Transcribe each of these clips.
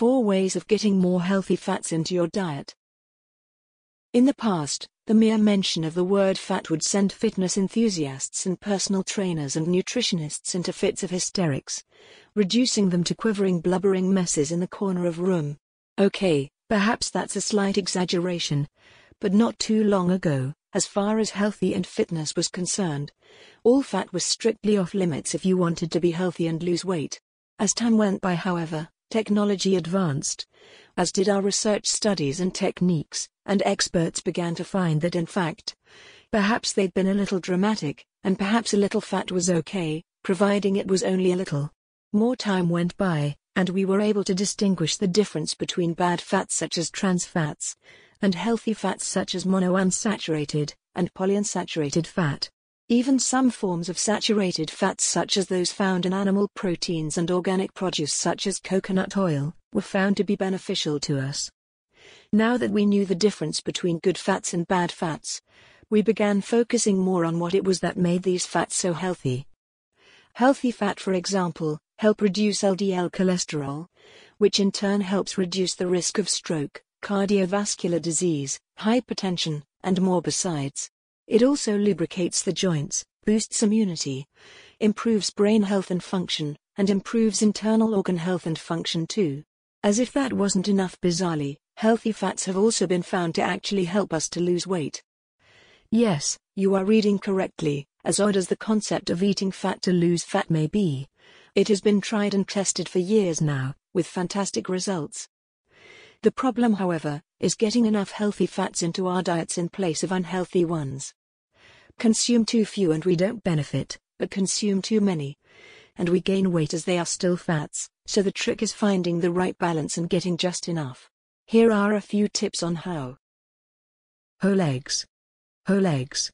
4 Ways of Getting More Healthy Fats into Your Diet. In the past, the mere mention of the word fat would send fitness enthusiasts and personal trainers and nutritionists into fits of hysterics, reducing them to quivering blubbering messes in the corner of room. Okay, perhaps that's a slight exaggeration, but not too long ago, as far as healthy and fitness was concerned, all fat was strictly off limits if you wanted to be healthy and lose weight. As time went by, however, technology advanced, as did our research studies and techniques, and experts began to find that in fact, perhaps they'd been a little dramatic, and perhaps a little fat was okay, providing it was only a little. More time went by, and we were able to distinguish the difference between bad fats such as trans fats, and healthy fats such as monounsaturated and polyunsaturated fat. Even some forms of saturated fats such as those found in animal proteins and organic produce such as coconut oil, were found to be beneficial to us. Now that we knew the difference between good fats and bad fats, we began focusing more on what it was that made these fats so healthy. Healthy fat, for example, help reduce LDL cholesterol, which in turn helps reduce the risk of stroke, cardiovascular disease, hypertension, and more besides. It also lubricates the joints, boosts immunity, improves brain health and function, and improves internal organ health and function too. As if that wasn't enough bizarrely, healthy fats have also been found to actually help us to lose weight. Yes, you are reading correctly, as odd as the concept of eating fat to lose fat may be. It has been tried and tested for years now, with fantastic results. The problem, however, is getting enough healthy fats into our diets in place of unhealthy ones. Consume too few and we don't benefit, but consume too many. And we gain weight as they are still fats, so the trick is finding the right balance and getting just enough. Here are a few tips on how. Whole eggs. Whole eggs.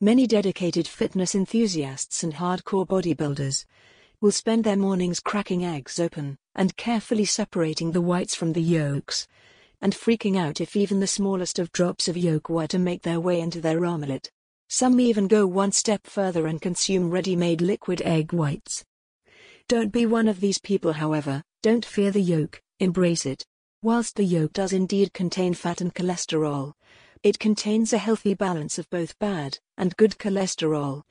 Many dedicated fitness enthusiasts and hardcore bodybuilders will spend their mornings cracking eggs open, and carefully separating the whites from the yolks, and freaking out if even the smallest of drops of yolk were to make their way into their omelette. Some even go one step further and consume ready-made liquid egg whites. Don't be one of these people however, don't fear the yolk, embrace it. Whilst the yolk does indeed contain fat and cholesterol, it contains a healthy balance of both bad and good cholesterol,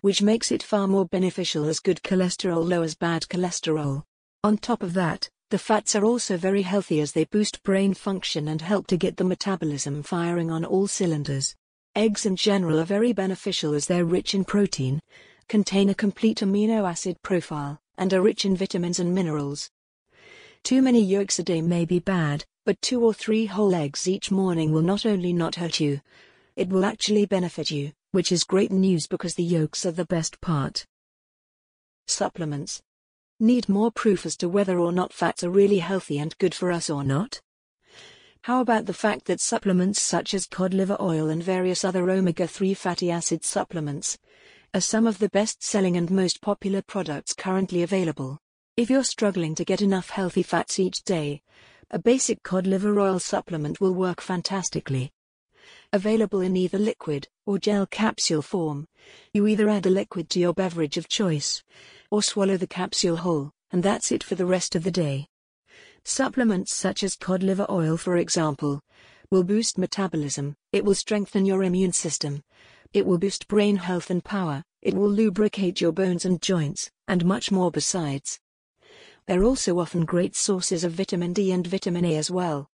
which makes it far more beneficial as good cholesterol lowers bad cholesterol. On top of that, the fats are also very healthy as they boost brain function and help to get the metabolism firing on all cylinders. Eggs in general are very beneficial as they're rich in protein, contain a complete amino acid profile, and are rich in vitamins and minerals. Too many yolks a day may be bad, but two or three whole eggs each morning will not only not hurt you, it will actually benefit you, which is great news because the yolks are the best part. Supplements Need more proof as to whether or not fats are really healthy and good for us or not? How about the fact that supplements such as cod liver oil and various other omega 3 fatty acid supplements are some of the best selling and most popular products currently available? If you're struggling to get enough healthy fats each day, a basic cod liver oil supplement will work fantastically. Available in either liquid or gel capsule form, you either add a liquid to your beverage of choice or swallow the capsule whole, and that's it for the rest of the day. Supplements such as cod liver oil, for example, will boost metabolism, it will strengthen your immune system, it will boost brain health and power, it will lubricate your bones and joints, and much more besides. They're also often great sources of vitamin D and vitamin A as well.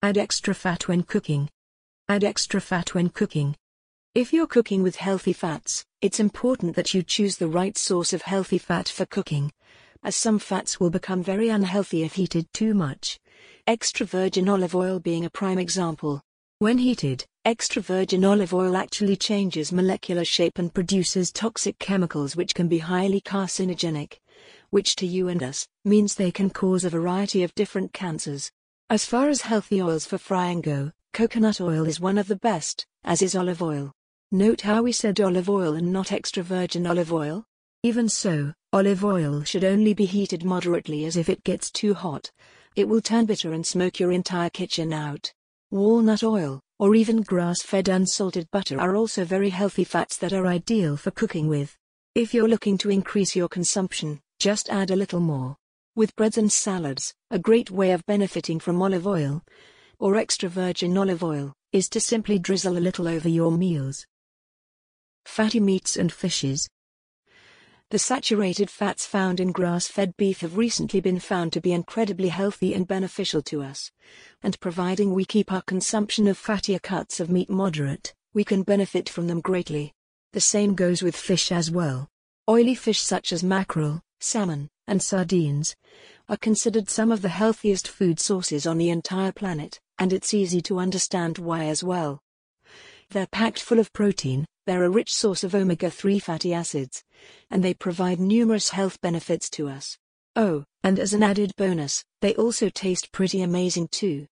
Add extra fat when cooking. Add extra fat when cooking. If you're cooking with healthy fats, it's important that you choose the right source of healthy fat for cooking, as some fats will become very unhealthy if heated too much. Extra virgin olive oil being a prime example. When heated, extra virgin olive oil actually changes molecular shape and produces toxic chemicals which can be highly carcinogenic, which to you and us means they can cause a variety of different cancers. As far as healthy oils for frying go, coconut oil is one of the best, as is olive oil. Note how we said olive oil and not extra virgin olive oil? Even so, olive oil should only be heated moderately as if it gets too hot, it will turn bitter and smoke your entire kitchen out. Walnut oil, or even grass-fed unsalted butter are also very healthy fats that are ideal for cooking with. If you're looking to increase your consumption, just add a little more. With breads and salads, a great way of benefiting from olive oil, or extra virgin olive oil, is to simply drizzle a little over your meals. Fatty meats and fishes. The saturated fats found in grass fed beef have recently been found to be incredibly healthy and beneficial to us. And providing we keep our consumption of fattier cuts of meat moderate, we can benefit from them greatly. The same goes with fish as well. Oily fish such as mackerel, salmon, and sardines are considered some of the healthiest food sources on the entire planet, and it's easy to understand why as well. They're packed full of protein, they're a rich source of omega 3 fatty acids, and they provide numerous health benefits to us. Oh, and as an added bonus, they also taste pretty amazing too.